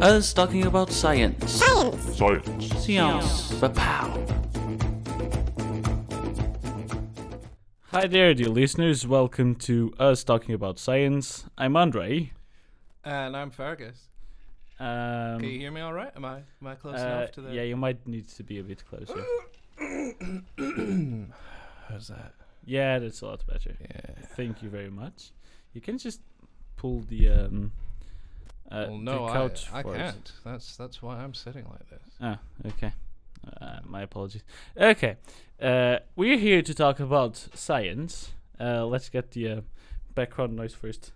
Us talking about science. Science. Science. Science. Pow. Hi there, dear listeners. Welcome to Us Talking About Science. I'm Andre. And I'm Fergus. Um, Can you hear me all right? Am I am I close uh, enough to the? Yeah, you might need to be a bit closer. How's that? yeah, that's a lot better. Yeah. Thank you very much. You can just pull the um, uh, well, no, I, I can't. That's that's why I'm sitting like this. Ah, okay. Uh, my apologies. Okay, uh, we're here to talk about science. Uh, let's get the uh, background noise first.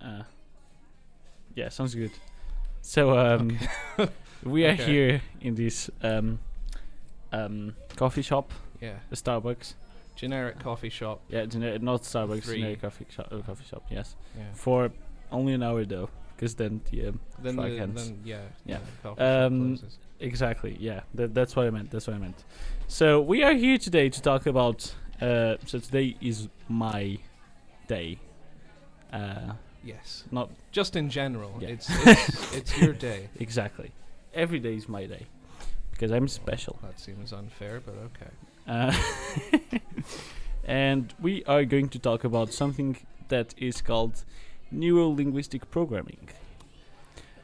Uh, yeah, sounds good. So um, we are Okay. here in this um, um, coffee shop, Yeah. Starbucks. Generic coffee shop. Yeah, gener- not Starbucks, Three. generic coffee shop. Uh, coffee shop, yes. Yeah. For only an hour though, because then the um, Then, the, then yeah. Yeah. the Um. Exactly. Yeah. That, that's what I meant. That's what I meant. So we are here today to talk about. Uh, so today is my day. Uh, Yes. not Just in general. Yeah. It's it's, it's your day. exactly. Every day is my day because I'm special. That seems unfair, but okay. Uh, and we are going to talk about something that is called neuro-linguistic programming.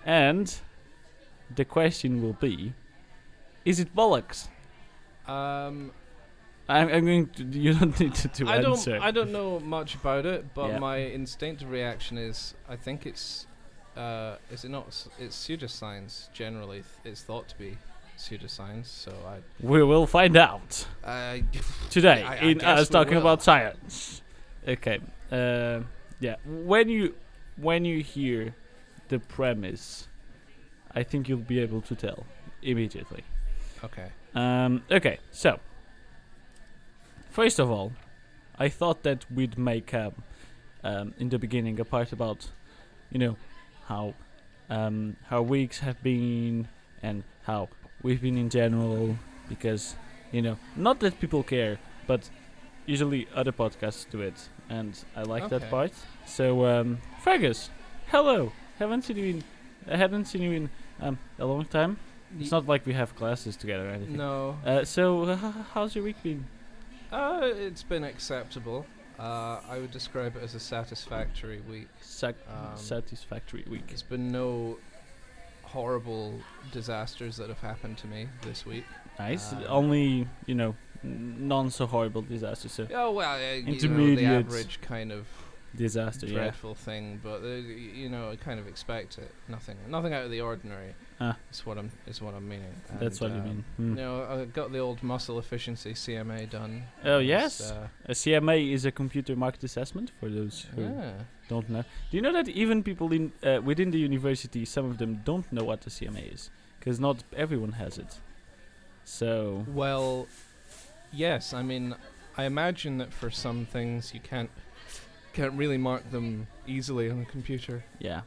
And the question will be: Is it bollocks? Um, I'm, I'm going to. You don't need to, to I answer. don't I don't know much about it, but Yeah. my instinctive reaction is I think it's uh, is it not it's pseudoscience generally th- it's thought to be pseudoscience so I We will find out I today I- I in guess us we talking will. about science. Okay. Uh, yeah. When you when you hear the premise, I think you'll be able to tell immediately. okay Um, okay. So first of all, I thought that we'd make um, um, in the beginning a part about, you know, how um, how weeks have been and how we've been in general because you know not that people care but usually other podcasts do it and I like that part. So um, Fergus hello. Haven't seen you in I haven't seen you in um, a long time. It's not like we have classes together or anything. No. Uh, so uh, how's your week been? Uh, it's been acceptable. Uh, I would describe it as a satisfactory week. Sac- Um, satisfactory week. there's been no horrible disasters that have happened to me this week nice uh, only you know non so horrible disasters so oh well uh, you know, the Intermediate. average kind of disaster yeah dreadful thing, but uh, you know, I kind of expect it. Nothing, nothing out of the ordinary. Ah. Is what I'm, is what I'm meaning. that's And, what you um, mean Hmm. You know, I got the old muscle efficiency CMA done. Oh, yes? Uh, A CMA is a computer market assessment for those who yeah. Don't know. Do you know that even people in uh, within the university, some of them don't know what the CMA is because not everyone has it. So Well, yes. I mean, I imagine that for some things you can't can't really mark them easily on a computer. yeah,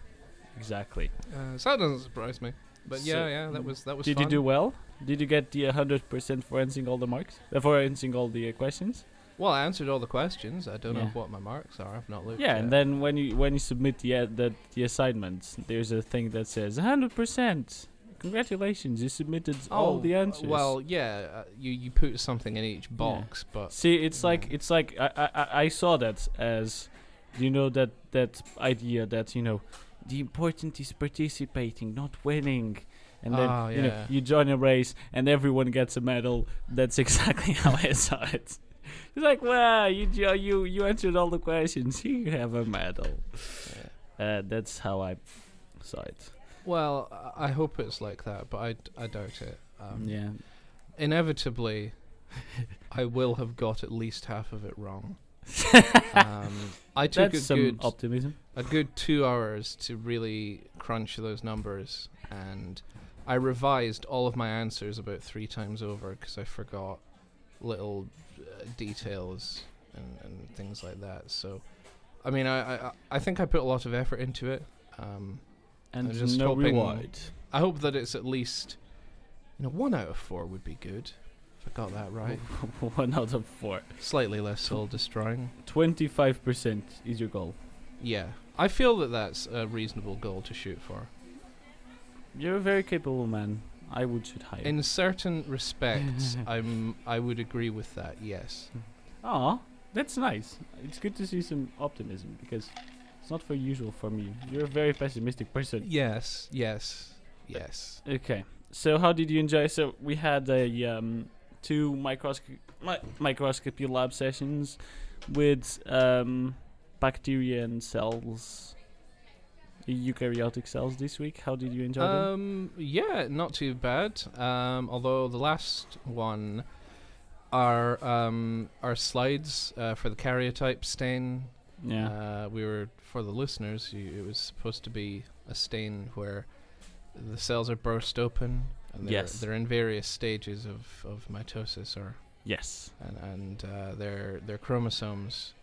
exactly. Uh, so that doesn't surprise me. But So, yeah, yeah, that was that was. Did fun. you do well? Did you get the hundred percent for answering all the marks? Uh, for answering all the uh, questions? Well, I answered all the questions. I don't Yeah. know what my marks are. I've not looked. Yeah, yet. and then when you when you submit the uh, the the assignment, there's a thing that says hundred percent. Congratulations, you submitted all the answers. Oh, Well, yeah, uh, you you put something in each box, but See, it's like it's like I, I I- saw that as you know that that idea that you know the important is participating, not winning. And then Ah, you know you join a race and everyone gets a medal. That's exactly how I saw it. It's like, well, you you you answered all the questions. You have a medal. Uh, that's how I saw it. well, I I hope it's like that, but I, I doubt it. Um, yeah. Inevitably, I will have got at least half of it wrong. um, I took That's a some good optimism. a good two hours to really crunch those numbers, and I revised all of my answers about three times over because I forgot little details and, and things like that. So, I mean, I, I I think I put a lot of effort into it. Um, And I'm just no hoping- reward. I hope that it's at least, you know, one out of four would be good. If I got that right. One out of four. Slightly less soul destroying. Twenty-five percent is your goal. Yeah, I feel that that's a reasonable goal to shoot for. You're a very capable man. I would shoot higher. In certain respects, I'm I would agree with that. Yes. Aw, that's nice. It's good to see some optimism because it's not very usual for me. You're a very pessimistic person. Yes. Yes. Yes. Okay. So how did you enjoy? So we had a um, two microscopy mi- microscopy lab sessions with um, bacteria and cells, eukaryotic cells this week. How did you enjoy them? Um. Yeah. Not too bad. Um. Although the last one, our um our slides uh, for the karyotype stain. Yeah. Uh, we were for the listeners. You, it was supposed to be a stain where the cells are burst open. And they're, Yes. they're in various stages of, of mitosis, or yes. and and uh, their their chromosomes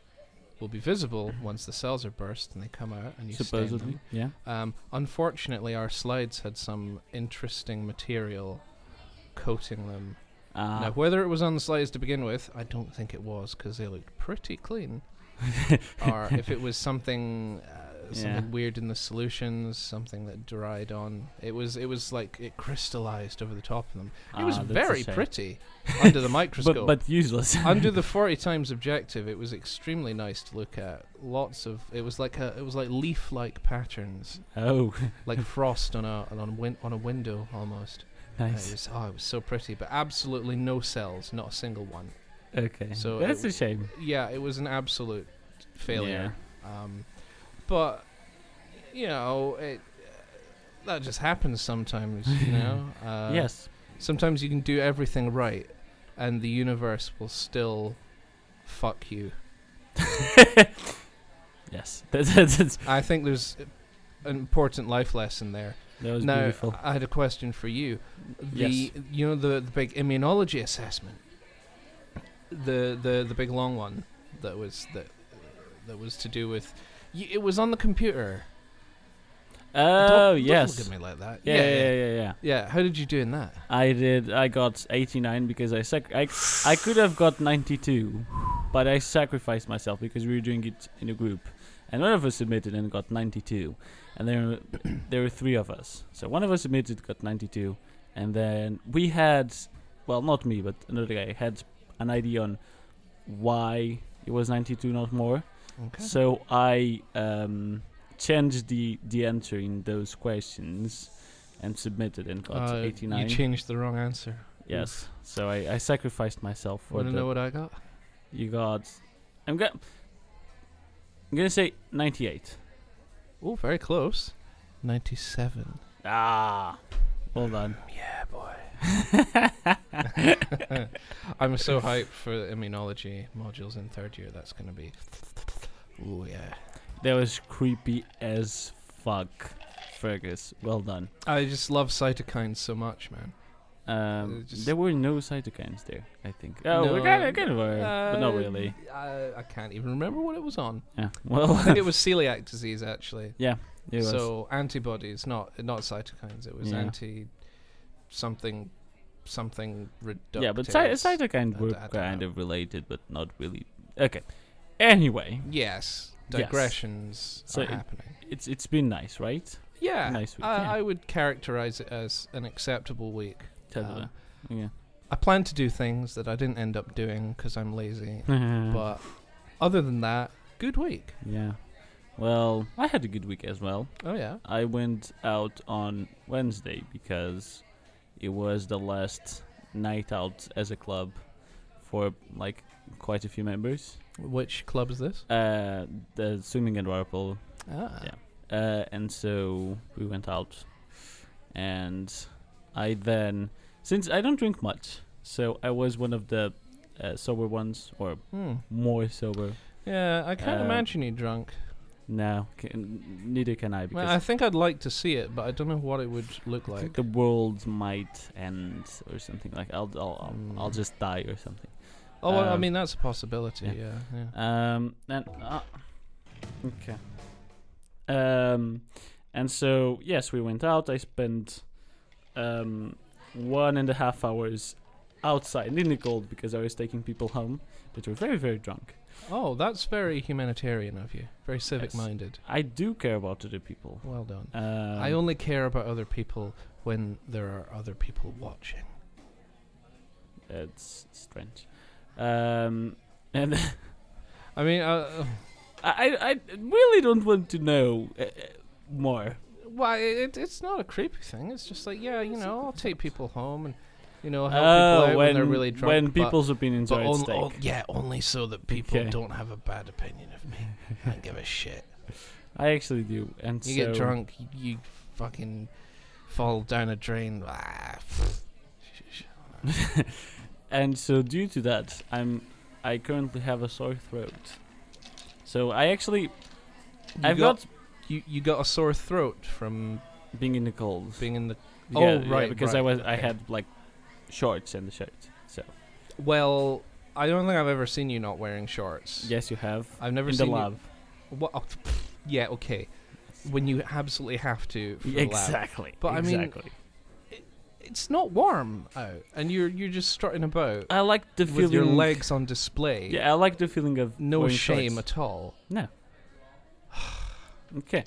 will be visible once the cells are burst and they come out and you stain Supposedly. them. Yeah. Um, unfortunately, our slides had some interesting material coating them. Uh, now, whether it was on the slides to begin with, I don't think it was because they looked pretty clean. or if it was something uh, something Yeah. weird in the solutions, something that dried on. It was it was like it crystallized over the top of them. It was ah, a very pretty under the microscope. But but useless. under the 40 times objective, it was extremely nice to look at. Lots of it was like a it was like leaf-like patterns, oh, like frost on a on a win- on a window almost. Uh, it nice. was oh, it was so pretty, but absolutely no cells, not a single one. Okay. so that's it a shame. Yeah, it was an absolute failure. Um, but you know, it that just happens sometimes. You know. Uh, yes. Sometimes you can do everything right, and the universe will still fuck you. Yes. I think there's an important life lesson there. that was now, beautiful. I had a question for you. The Yes. you know the the big immunology assessment, the the the big long one that was that that was to do with. Y- it was on the computer. Oh Don't- don't yes. look at me like that. Yeah, yeah, yeah, yeah, yeah. Yeah, How did you do in that? I did. I got 89 because I sac- I I could have got 92, but I sacrificed myself because we were doing it in a group, and one of us submitted and got 92, and there there were three of us. So one of us submitted, got 92, and then we had, well, not me, but another guy had an idea on why it was 92, not more. Okay. So I um, changed the the answer in those questions and submitted and got Uh, 89. you changed the wrong answer. Yes. So I, I sacrificed myself for Want to know what I got? you got. I'm gonna. I'm gonna say 98. Oh, very close. Ninety-seven. Ah. Well done. Yeah, boy. I'm so hyped for the immunology modules in third year. That's gonna be. Oh yeah. That was creepy as fuck, Fergus. Well done. I just love cytokines so much, man. Um, Uh, there were no cytokines there, I think. Oh, we No, kind of, kind of were, but not Uh, really. I, I can't even remember what it was on. Yeah. Well, I think it was celiac disease actually. yeah. It was. So antibodies, not not cytokines. It was Yeah. anti something something reductive. yeah, but cy- cytokines were kind know. of related, but not really. Okay. Anyway, Yes, Yes. digressions So are it- happening. it's it's been nice, right? Yeah, nice week, I, yeah. I would characterize it as an acceptable week. Totally. Um, yeah. I plan to do things that I didn't end up doing because I'm lazy. but other than that, good week. yeah. Well, I had a good week as well. Oh yeah. I went out on Wednesday because it was the last night out as a club for like quite a few members. Which club is this? Uh, the swimming and water polo. Ah. Yeah. Uh, and so we went out, and I then, since I don't drink much, so I was one of the uh, sober ones, or Hmm. more sober. Yeah, I can't Uh, imagine you drunk. No, can, neither can I because Well, I think I'd like to see it, but I don't know what it would look I think like. the world might end or something like I'll I'll I'll, I'll Mm. just die or something. Oh, well, I um, mean that's a possibility. yeah. Yeah, yeah. Um and uh, okay. Um and so yes, we went out. I spent um one and a half hours outside in the cold because I was taking people home that were very very drunk. Oh, that's very humanitarian of you. Very civic-minded. I do care about other people. Well done. Um, I only care about other people when there are other people watching. It's strange. Um, and I mean, uh, I, I really don't want to know uh, uh, more. why? It, it's not a creepy thing. It's just like, yeah, you know, I'll take people home and, you know, help Oh, people out when, when they're really drunk. when but- people's opinions but are at stake. on- yeah, only so that people Okay. don't have a bad opinion of me. I don't give a shit. I actually do, and You so get drunk, you, you fucking fall down a drain. Ah, and so due to that, I'm I currently have a sore throat. So I actually You I've got, got, you you got a sore throat from being in the cold. being in the. Yeah, oh yeah, right, because right, I was I had like shorts and the shirt. So Well, I don't think I've ever seen you not wearing shorts. yes, you have I've never in the seen lab. you. What? oh, yeah, okay. When you absolutely have to. For the lab. Exactly. But I mean, exactly. It's not warm out, and you're you're just strutting about I like the with feeling. your legs on display. Yeah, I like the feeling of No shame shorts. at all. No. okay.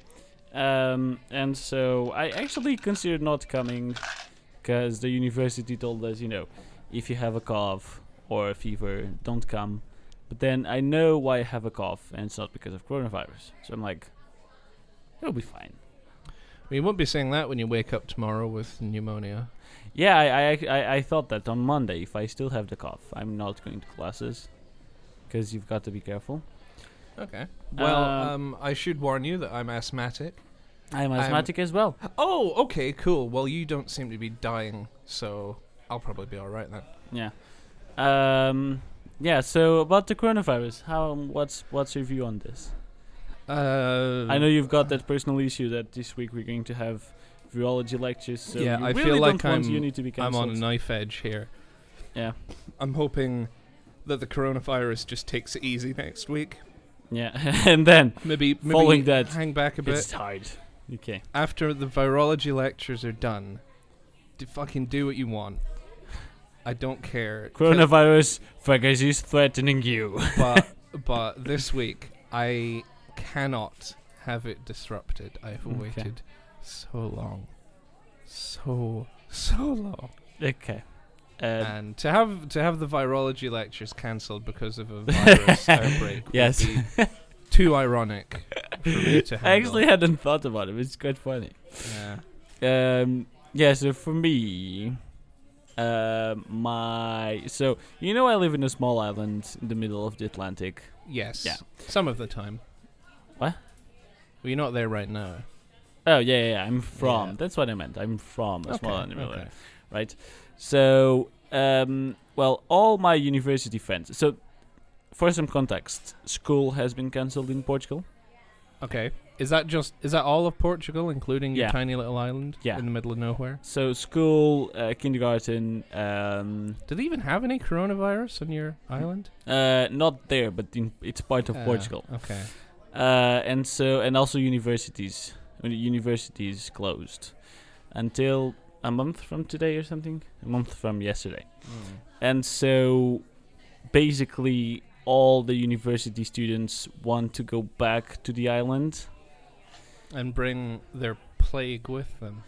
Um, and so I actually considered not coming because the university told us, you know, if you have a cough or a fever, don't come. But then I know why I have a cough, and it's not because of coronavirus. So I'm like, it'll be fine. Well, you won't be saying that when you wake up tomorrow with pneumonia. Yeah, I, I, I, I thought that on Monday, if I still have the cough, I'm not going to classes because you've got to be careful. Okay. Well, Um, um, I should warn you that I'm asthmatic. I'm I'm- asthmatic as well. Oh, okay, cool. Well, you don't seem to be dying, so I'll probably be all right then. Yeah. Um. Yeah. So about the coronavirus, how what's what's your view on this? Uh, I know you've got that personal issue that this week we're going to have virology lectures. So Yeah, you I really feel like I'm- uni to be I'm on a knife edge here. Yeah. I'm hoping that the coronavirus just takes it easy next week. Yeah. and then Maybe, maybe Following that, hang back a bit. it's hard. Okay. after the virology lectures are done. Do fucking do what you want. I don't care. Coronavirus figures is threatening you. but but this week I cannot have it disrupted. I've Okay. waited so long, so so long, okay. Uh, and to have to have the virology lectures cancelled because of a virus outbreak Yes. would be too ironic for me to I actually hadn't thought about it. It's quite funny. yeah. Um, yeah, so for me, uh, my so you know I live in a small island in the middle of the Atlantic. Yes. Yeah. Some of the time. Well, you're not there right now. Oh yeah, yeah, yeah I'm from. Yeah. That's what I meant. I'm from a small Okay, island, in the okay. right? So, um, well, all my university friends. So, for some context, school has been cancelled in Portugal. Okay. Is that just is that all of Portugal, including your tiny little island Yeah. in the middle of nowhere? So, school, uh, kindergarten, um, Do they even have any coronavirus on your island? uh, not there, but in, it's part of Ah, Portugal. Okay. Uh, and so and also universities. Universities closed until a month from today or something? A month from yesterday. And so basically all the university students want to go back to the island. And bring their plague with them.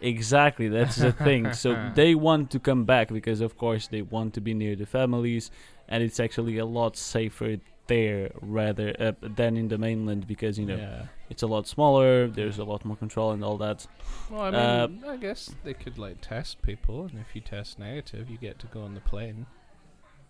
exactly that's the thing. So they want to come back because of course they want to be near the families and it's actually a lot safer there rather uh, than in the mainland because you know Yeah. it's a lot smaller there's a lot more control and all that Well, I Uh, I guess they could like test people, and if you test negative, you get to go on the plane.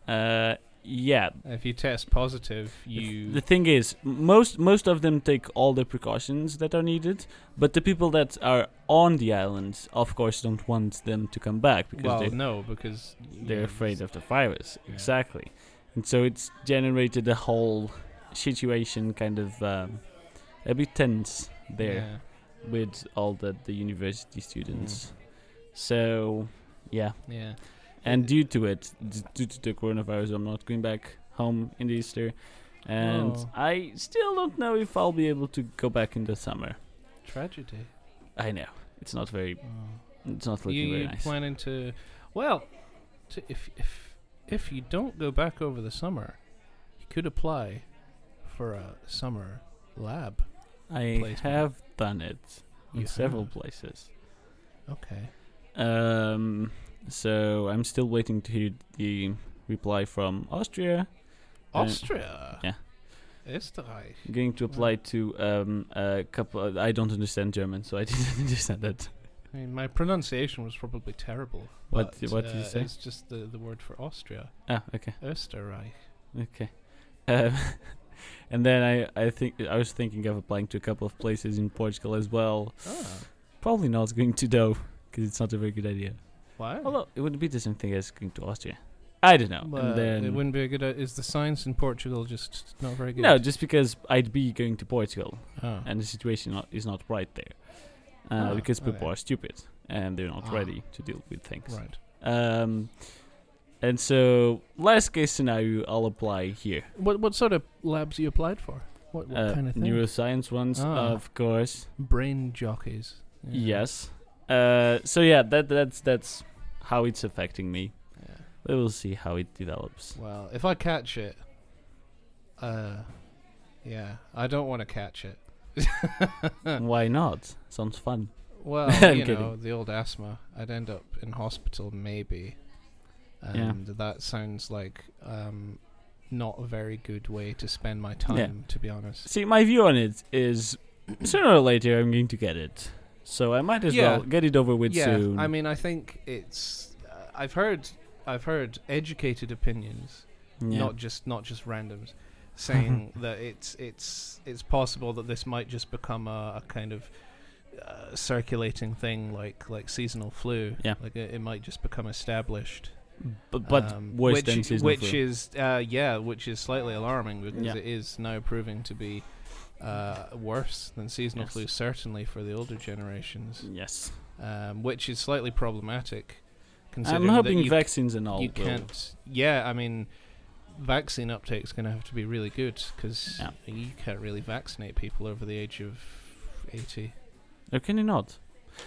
Uh, yeah. If you test positive, you. The thing is, most most of them take all the precautions that are needed, but the people that are on the island, of course, don't want them to come back because well, they no, because they're afraid of the virus. Yeah. Exactly, and so it's generated a whole situation, kind of um, a bit tense there Yeah. with all the the university students. So, yeah. yeah. and due to it, d- due to the coronavirus, I'm not going back home in the Easter, and Oh. I still don't know if I'll be able to go back in the summer. Tragedy. I know it's not very, Oh. it's not looking You, very you nice. planning to? Well, t- if if if you don't go back over the summer, you could apply for a summer lab. I Placement. have done it in You several have. places. Okay. Um, so I'm still waiting to hear the reply from Austria. Uh, Austria. yeah. Österreich. I'm going to apply to um, a couple. I don't understand German, so I didn't understand that. I mean, my pronunciation was probably terrible. What- but, what did you uh, say? It's just the, the word for Austria. Ah, okay, Österreich. okay. Um, and then I, I think I was thinking of applying to a couple of places in Portugal as well. Ah. Probably not going to though, because it's not a very good idea. Why? Although it wouldn't be the same thing as going to Austria. I don't know. Well, and then it wouldn't be a good. Uh, is the science in Portugal just not very good? no, just because I'd be going to Portugal, Oh. and the situation not, is not right there, uh, Ah, because people are stupid and they're not Ah. ready to deal with things. right. Um, and so last case scenario, I'll apply here. What what sort of labs you applied for? What, what Uh, kind of thing? neuroscience ones, Ah. of course. Brain jockeys. Yeah. Yes. Uh, so yeah, that that's that's how it's affecting me. Yeah. We will see how it develops. Well, if I catch it, uh, yeah, I don't want to catch it. Why not? Sounds fun. Well, you know, the old asthma. I'd end up in hospital maybe, Yeah. and that sounds like um, not a very good way to spend my time. To be honest. See, my view on it is sooner or later I'm going to get it. So I might as Yeah. well get it over with yeah, soon. I mean, I think it's. Uh, I've heard, I've heard educated opinions, yeah. not just not just randoms, saying that it's it's it's possible that this might just become a, a kind of uh, circulating thing, like like seasonal flu. Yeah. like it, it might just become established. but but um, worse which, than seasonal which flu. is uh, yeah, which is slightly alarming because Yeah. it is now proving to be. Uh, worse than seasonal Yes. flu, certainly for the older generations, yes. um, which is slightly problematic. I'm hoping vaccines and all. you can't. Yeah, I mean, vaccine uptake is going to have to be really good because Yeah. you can't really vaccinate people over the age of eighty. Or can you not?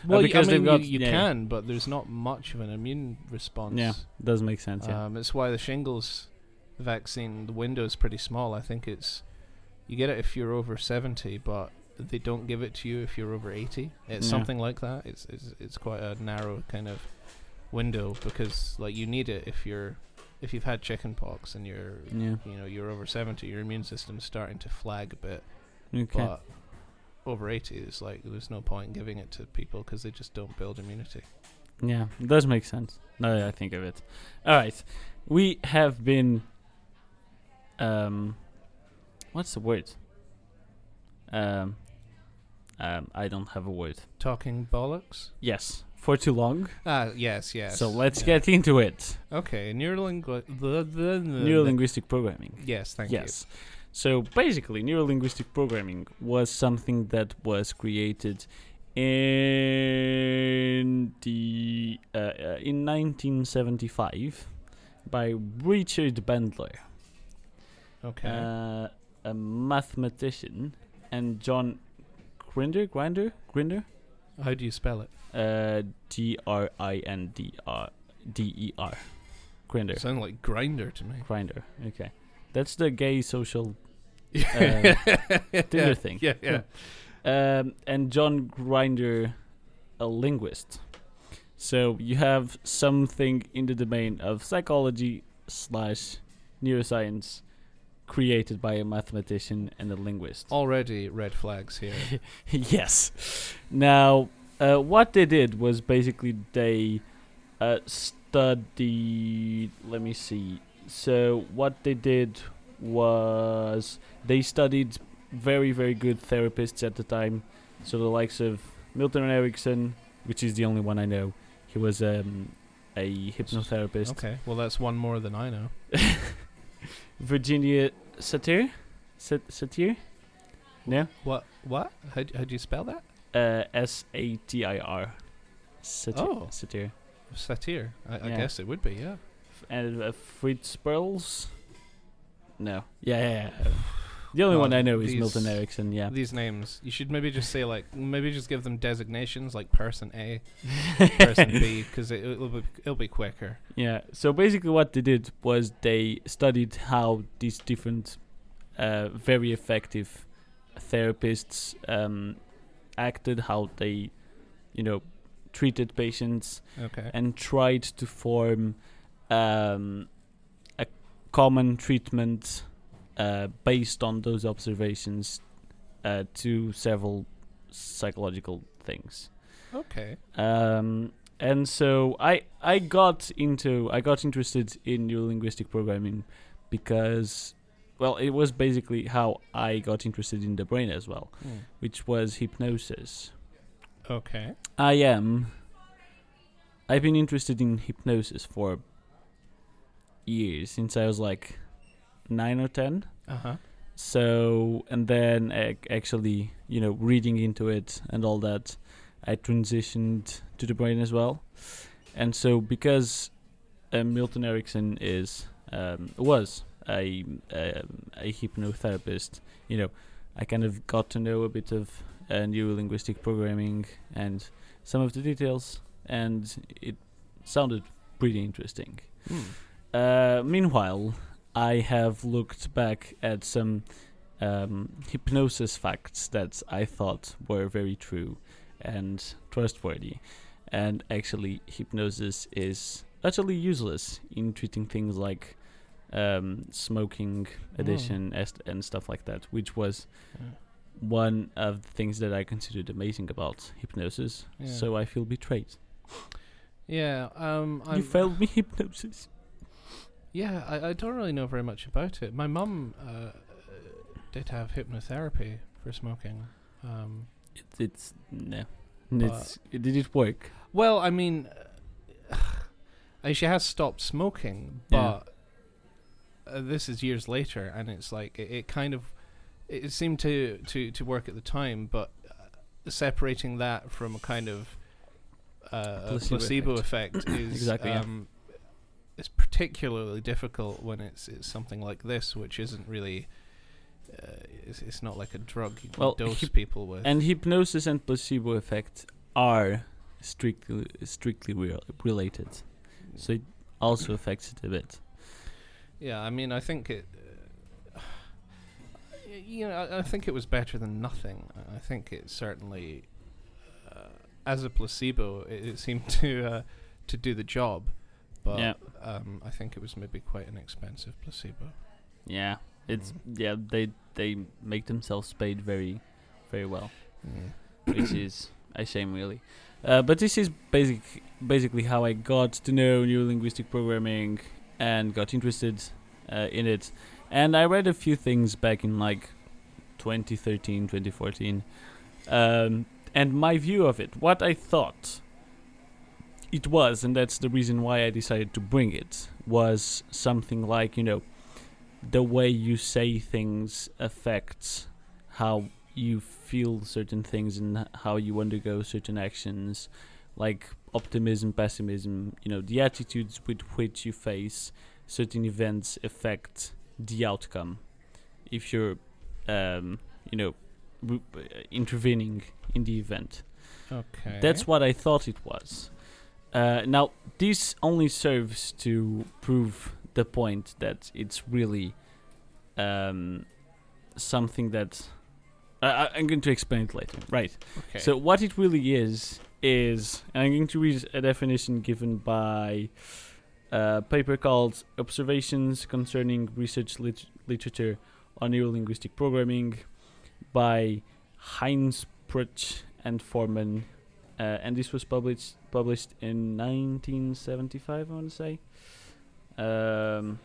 Well, y- because I mean, got- you, you yeah. can, but there's not much of an immune response. Yeah, does make sense. Yeah. Um, it's why the shingles vaccine the window is pretty small. I think it's you get it if you're over seventy, but they don't give it to you if you're over eighty. It's Yeah. something like that. It's, it's it's quite a narrow kind of window because like you need it if you're if you've had chickenpox and you're yeah. you know you're over seventy, your immune system's starting to flag a bit. Okay. But over eighty, is like there's no point in giving it to people because they just don't build immunity. Yeah, it does make sense. Now that I think of it. All right, we have been. Um, what's the word? Um, um, I don't have a word. Talking bollocks. Yes, for too long. Ah, yes, yes. So let's yeah. get into it. Okay, neurolingu- Neurolinguistic programming. Yes, thank you. yes. So basically, neurolinguistic programming was something that was created in the uh, uh, in 1975 by Richard Bandler. Okay. uh, a mathematician, and John Grinder, Grinder, Grinder, How do you spell it? Uh, G R I N D R D E R, Grinder, Sound like grinder to me. Grinder. Okay, that's the gay social Uh, yeah, Tinder thing. Yeah, yeah. um, and John Grinder, a linguist. So you have something in the domain of psychology slash neuroscience created by a mathematician and a linguist. Already red flags here. yes. Now, uh, what they did was basically they uh, studied. Let me see. So what they did was they studied very very good therapists at the time. So the likes of Milton Erickson, which is the only one I know. He was um, a hypnotherapist. okay, well that's one more than I know. Virginia Satir, Sat- Satir. No. What? What? How how do you spell that? Uh, S A T I R. Satir. Oh. Satir. Satir. I, I Yeah. guess it would be. Yeah. F- And uh, Fritz Perls. No. Yeah, yeah, yeah. The only one I know is these- Milton Erickson. Yeah. These names, you should maybe just say like maybe just give them designations like person A, person B, because it, it'll be it'll be quicker. Yeah. So basically, what they did was they studied how these different, uh, very effective therapists um, acted, how they, you know, treated patients, Okay. and tried to form um, a common treatment uh, based on those observations uh, to several psychological things. Okay. Um, and so I I got into I got interested in neurolinguistic programming because well it was basically how I got interested in the brain as well, Hmm. which was hypnosis. Okay. I am I've been interested in hypnosis for years since I was like 9 or 10. Uh huh. So and then ac- actually, you know, reading into it and all that, I transitioned to the brain as well. And so because uh, Milton Erickson is um, was a um, a hypnotherapist, you know, I kind of got to know a bit of uh, neurolinguistic programming and some of the details, and it sounded pretty interesting. Hmm. Uh, meanwhile, I have looked back at some um, hypnosis facts that I thought were very true and trustworthy. And actually, hypnosis is utterly useless in treating things like um, smoking addiction est- and stuff like that, which was Yeah. one of the things that I considered amazing about hypnosis. Yeah. So I feel betrayed. Yeah. Um. you failed me, hypnosis. Yeah, I, I don't really know very much about it. My mum uh, did have hypnotherapy for smoking. Um, It's, it's no. It's, did it work? well, I mean, uh, she has stopped smoking, but uh, this is years later, and it's like it, it kind of it seemed to, to, to work at the time, but uh, separating that from a kind of uh, a Placebo placebo effect, is Exactly, yeah. um, it's particularly difficult when it's it's something like this, which isn't really. Uh, it's, it's not like a drug you Well, dose hyp- people with. And hypnosis and placebo effect are strictly strictly re- related, so it also affects it a bit. Yeah, I mean, I think it. Uh, you know, I, I think it was better than nothing. I- think it certainly, uh, as a placebo, it, it seemed to uh, to do the job. But Yeah. um, I think it was maybe quite an expensive placebo. Yeah, it's Mm. yeah they they make themselves paid very very well, which is a shame really. Uh, but this is basic basically how I got to know neurolinguistic programming and got interested uh, in it. And I read a few things back in like 2013, 2014. Um, and my view of it, what I thought it was, and that's the reason why I decided to bring it, was something like, you know, the way you say things affects how you feel certain things and how you undergo certain actions, like optimism, pessimism, you know, the attitudes with which you face certain events affect the outcome. If you're, um, you know, uh, intervening in the event. Okay. That's what I thought it was. Uh, now, this only serves to prove the point that it's really um, something that. I I'm going to explain it later. Right. okay. So, what it really is, is. I'm going to read a definition given by a paper called Observations Concerning Research lit- Literature on Neurolinguistic Programming by Heinz Prutsch and Forman. Uh, and this was published published in 1975, I want to say. Um,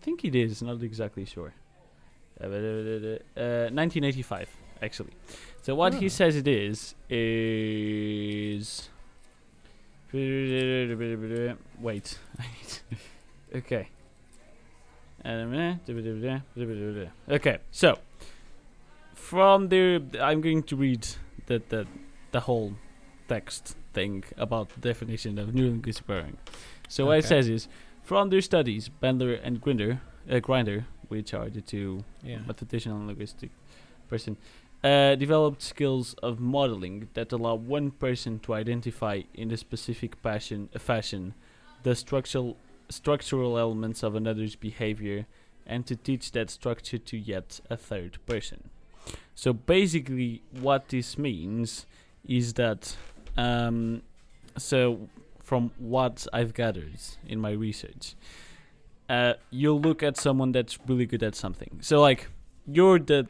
I think it is, not exactly sure. Uh, uh, uh, 1985, actually. So what he Ah. says it is is. Wait, okay. Okay, so from the I'm going to read the the the whole text thing about the definition of neurolinguistic programming. So what it says is from their studies, Bandler and Grinder, uh, Grinder which are the two Yeah. mathematician and linguistic person, uh, developed skills of modeling that allow one person to identify in a specific passion, uh, fashion the structural structural elements of another's behavior and to teach that structure to yet a third person. So basically, what this means is that, um, so from what I've gathered in my research, uh, you'll look at someone that's really good at something. So, like, you're the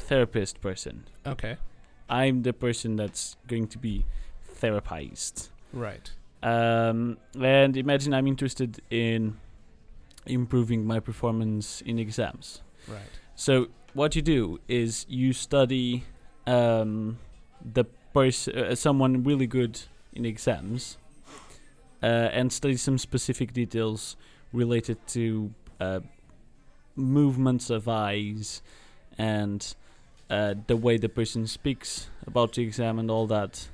therapist person. Okay. I'm the person that's going to be therapized. Right. Um, and imagine I'm interested in improving my performance in exams. Right. So what you do is you study um, the person, uh, someone really good in exams, uh, and study some specific details related to uh, movements of eyes and uh, the way the person speaks about the exam and all that.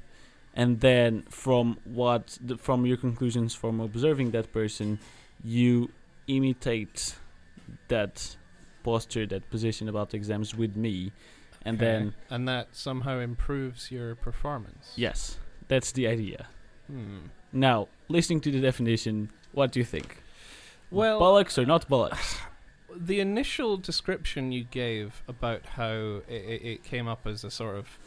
And then from what the, from your conclusions from observing that person, you imitate that posture, that position about the exams with me, and Okay. then and that somehow improves your performance. yes, that's the idea. Hmm. Now, listening to the definition, what do you think? Well, bollocks or not bollocks? The initial description you gave about how it, it, came up as a sort of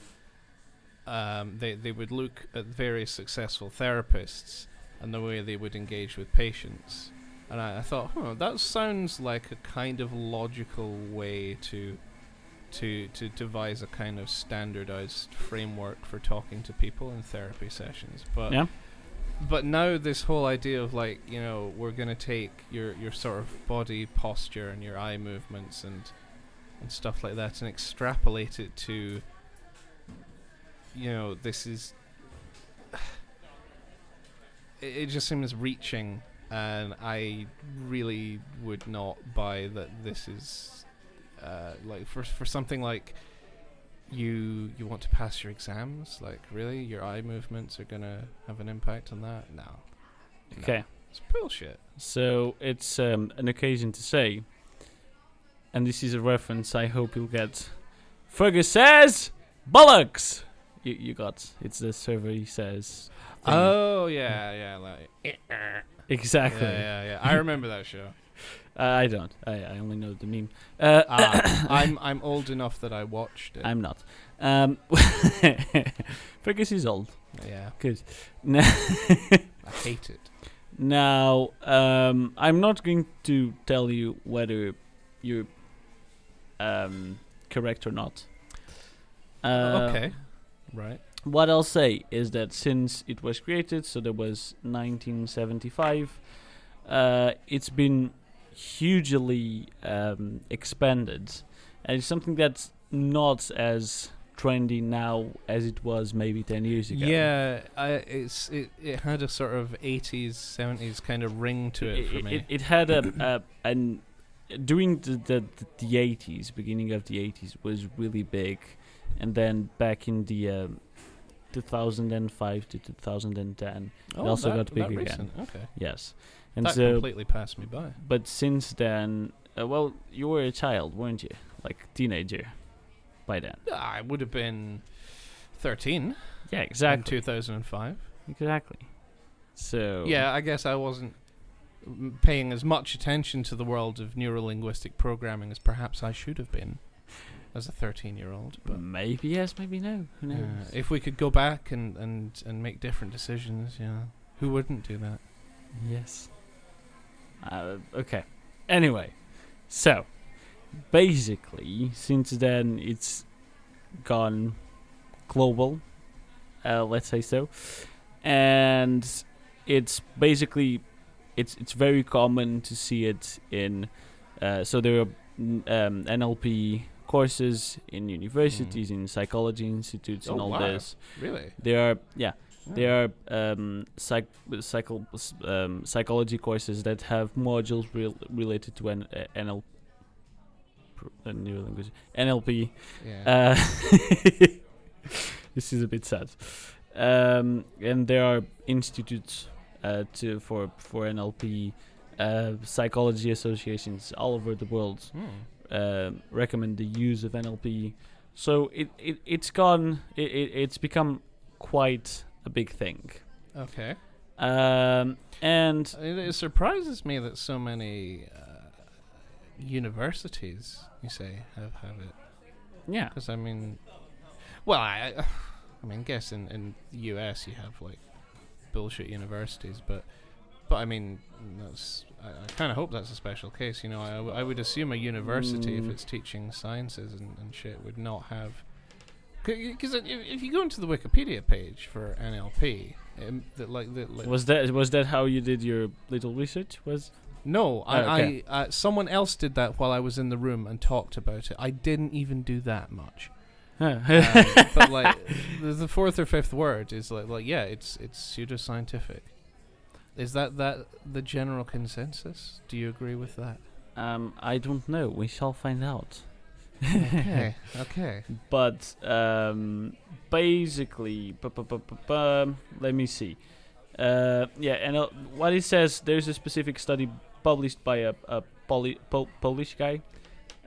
um, they they would look at various successful therapists and the way they would engage with patients, and I, I thought, huh, that sounds like a kind of logical way to to to devise a kind of standardized framework for talking to people in therapy sessions, but yeah. But now this whole idea of like you know we're gonna take your your sort of body posture and your eye movements and and stuff like that and extrapolate it to you know this is it, it just seems reaching and I really would not buy that this is uh, like for for something like you you want to pass your exams like really your eye movements are gonna have an impact on that no No. Okay. it's bullshit So it's um, an occasion to say, and this is a reference I hope you'll get. Fergus says, bollocks! You, you got It's the server he says. thing. oh yeah yeah like exactly. yeah yeah yeah I remember that show Uh, I don't. I, I only know the meme. Uh, Ah, I'm I'm old enough that I watched it I'm not. Um, Fergus is old. yeah Good. I hate it now um, I'm not going to tell you whether you're um, correct or not. Uh, okay right What I'll say is that since it was created, so there was 1975, uh, it's been hugely um, expanded, and it's something that's not as trendy now as it was maybe 10 years ago. yeah I, it's it, it had a sort of 80s 70s kind of ring to it, for me It, it had a, a an during the, the the 80s, beginning of the 80s was really big, and then back in the um, 2005 to 2010, oh, also that, got big again. recent. okay yes, and that so completely passed me by but since then, uh, well, you were a child, weren't you? Like teenager, by then. I would have been 13 Yeah, in exactly, 2005. exactly. So Yeah, I guess I wasn't paying as much attention to the world of neurolinguistic programming as perhaps I should have been as a 13-year-old. But maybe yes, maybe no. Who knows? if we could go back and, and, and make different decisions, yeah, who wouldn't do that? Yes. Uh, okay. Anyway, so basically, since then it's gone global, uh, let's say so, and it's basically it's it's very common to see it in. Uh, so there are mm, um, NLP courses in universities, in psychology institutes, and Oh, all wow. this. Really? There are yeah. There are um, psych, psycho, um, psychology courses that have modules rel- related to N- uh, NL, pr- uh, neurolinguistic- NLP. Yeah. Uh, this is a bit sad. Um, and there are institutes uh, to for for NLP uh, psychology associations all over the world uh, recommend the use of NLP. So it, it it's gone. It, it it's become quite a big thing. Okay. Um, and It, it surprises me that so many uh, universities, you say, have have it. yeah, Because I mean, well, I, I I mean, guess in in the U.S. you have like bullshit universities, but but I mean, that's I, I kind of hope that's a special case. You know, I would assume a university, if Mm. it's teaching sciences and, and shit, would not have. Because if, if you go into the Wikipedia page for NLP, um, that like that like, was that was that how you did your little research? Was no, I, Oh, okay. I uh, someone else did that while I was in the room and talked about it. I didn't even do that much. Huh. Um, but like the, the fourth or fifth word is like like yeah, it's it's pseudoscientific. Is that that the general consensus? Do you agree with that? um, I don't know. We shall find out. Okay, okay. but um, basically, bu- bu- bu- bu- bum, let me see. Uh, yeah, and uh, what it says, there's a specific study published by a, a Poli- Pol- Polish guy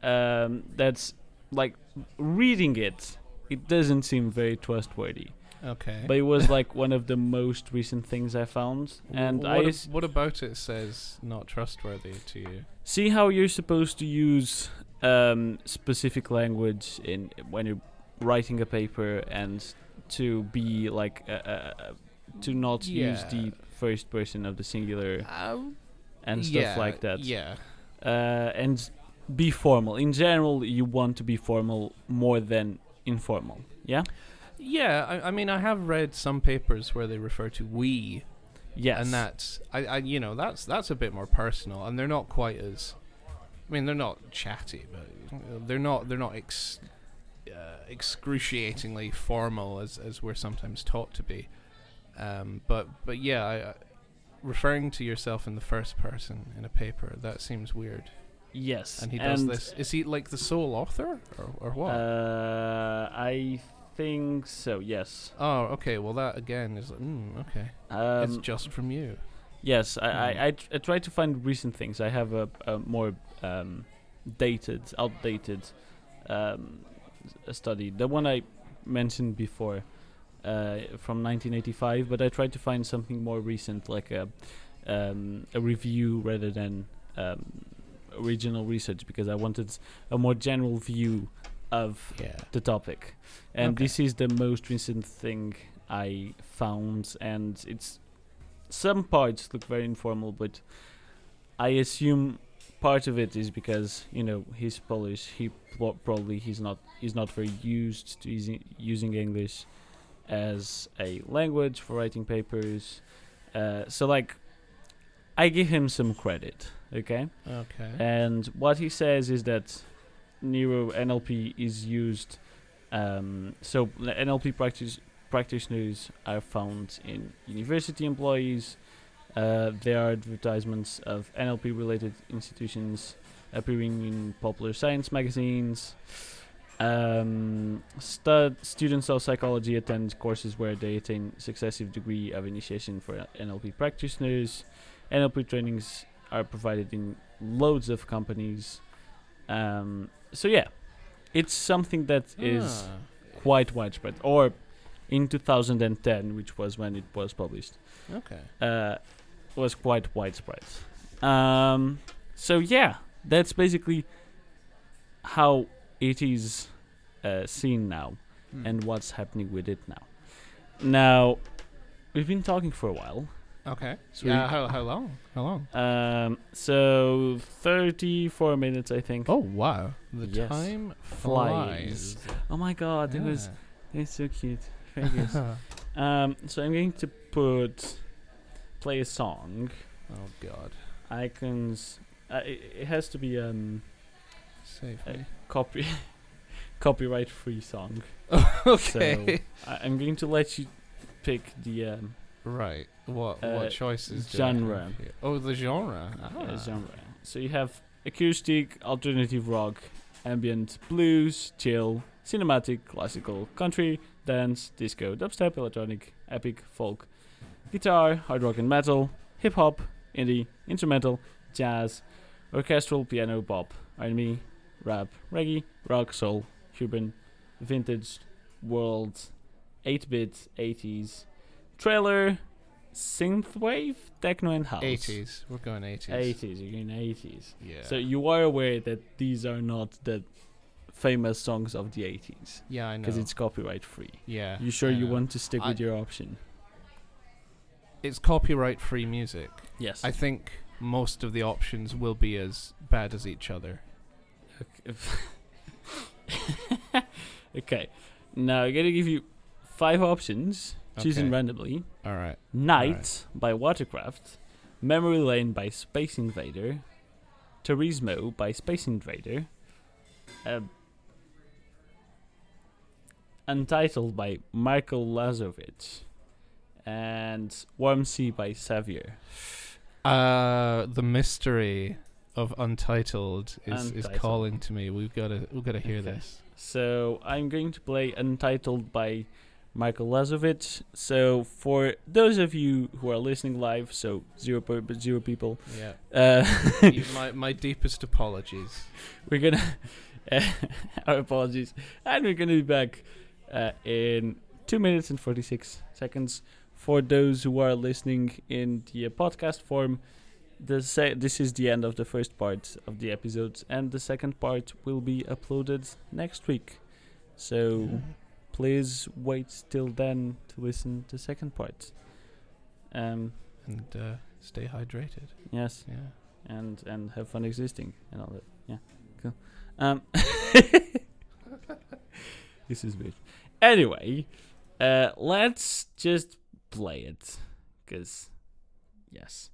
um, that's like reading it. It doesn't seem very trustworthy, Okay. but it was like one of the most recent things I found, and what, I ab- what about it says not trustworthy to you? see how you're supposed to use um, specific language in when you're writing a paper and to be like uh, uh, uh, to not use the first person of the singular and stuff yeah, like that. Yeah. uh, and be formal. In general you want to be formal more than informal. Yeah? Yeah, I, I mean, I have read some papers where they refer to we, yes. and that's, I, I, you know, that's that's a bit more personal, and they're not quite as, I mean, they're not chatty, but they're not they're not ex, uh, excruciatingly formal as as we're sometimes taught to be. Um, but but yeah, I, I, referring to yourself in the first person in a paper that seems weird. yes And he does this. Is he like the sole author or or what? uh, i think so yes oh, okay. Well, that again is like, mm, okay. it's um, just from you. Yes, I, Mm. I, I, tr- I try to find recent things. I have a, a more um, dated, outdated um, study. The one I mentioned before uh, from 1985, but I tried to find something more recent, like a, um, a review rather than um, original research, because I wanted a more general view of Yeah. the topic. And Okay. this is the most recent thing I found, and it's some parts look very informal, but I assume part of it is because you know he's Polish. He probably he's not he's not very used to using using English as a language for writing papers. Uh, so like, I give him some credit. Okay. Okay. And what he says is that neuro NLP is used. Um, so NLP practice, practitioners are found in university employees. Uh, there are advertisements of NLP related institutions appearing in popular science magazines. Um, stud students of psychology attend courses where they attain successive degree of initiation for NLP practitioners. NLP trainings are provided in loads of companies. Um, so yeah, it's something that is Ah. quite widespread. Or in 2010, which was when it was published, Okay. uh, was quite widespread. Um, so yeah, that's basically how it is uh, seen now Hmm. and what's happening with it now. Now, we've been talking for a while. okay. so yeah. How how long? How long? Um, so 34 minutes, I think. Oh wow. The Yes. time Flies. flies. Oh my god, it was it's so cute. Thank you. um, so I'm going to put play a song. oh god. Icons. Uh, it, it has to be um Save me. copy copyright free song. okay. I, I'm going to let you pick the um right. What uh, what choices? I genre. Oh, the genre. Ah. genre. So you have acoustic, alternative rock, ambient, blues, chill, cinematic, classical, country, dance, disco, dubstep, electronic, epic, folk, guitar, hard rock and metal, hip hop, indie, instrumental, jazz, orchestral, piano, pop, R&B, rap, reggae, rock, soul, urban, vintage, world, 8-bit, 80s, trailer, synthwave, techno, and house. 80s. We're going 80s. 80s. You're in 80s. Yeah. So you are aware that these are not the famous songs of the 80s yeah, I know. because it's copyright free. yeah. You sure I you know. want to stick I- with your option? It's copyright free music. Yes. I think most of the options will be as bad as each other. okay. Now I'm gonna give you five options, choosing Okay. randomly. All right. Night by Watercraft, Memory Lane by Space Invader, Turismo by Space Invader, uh, Untitled by Michael Lazovic, and Warm Sea by Xavier. Uh, the mystery of Untitled is, is calling to me. We've got to we've got to hear Okay. this. So I'm going to play Untitled by Michael Lazovic. So for those of you who are listening live, so zero per- zero people, Yeah. uh, You- my my deepest apologies. we're gonna our apologies, and we're gonna be back uh, in two minutes and forty six seconds. For those who are listening in the podcast form, this is the end of the first part of the episode, and the second part will be uploaded next week. So please wait till then to listen to the second part. Um, And uh, stay hydrated. yes, Yeah. and and have fun existing and all that. Yeah, cool. Um, this is weird. Anyway, uh, let's just play it, cause yes.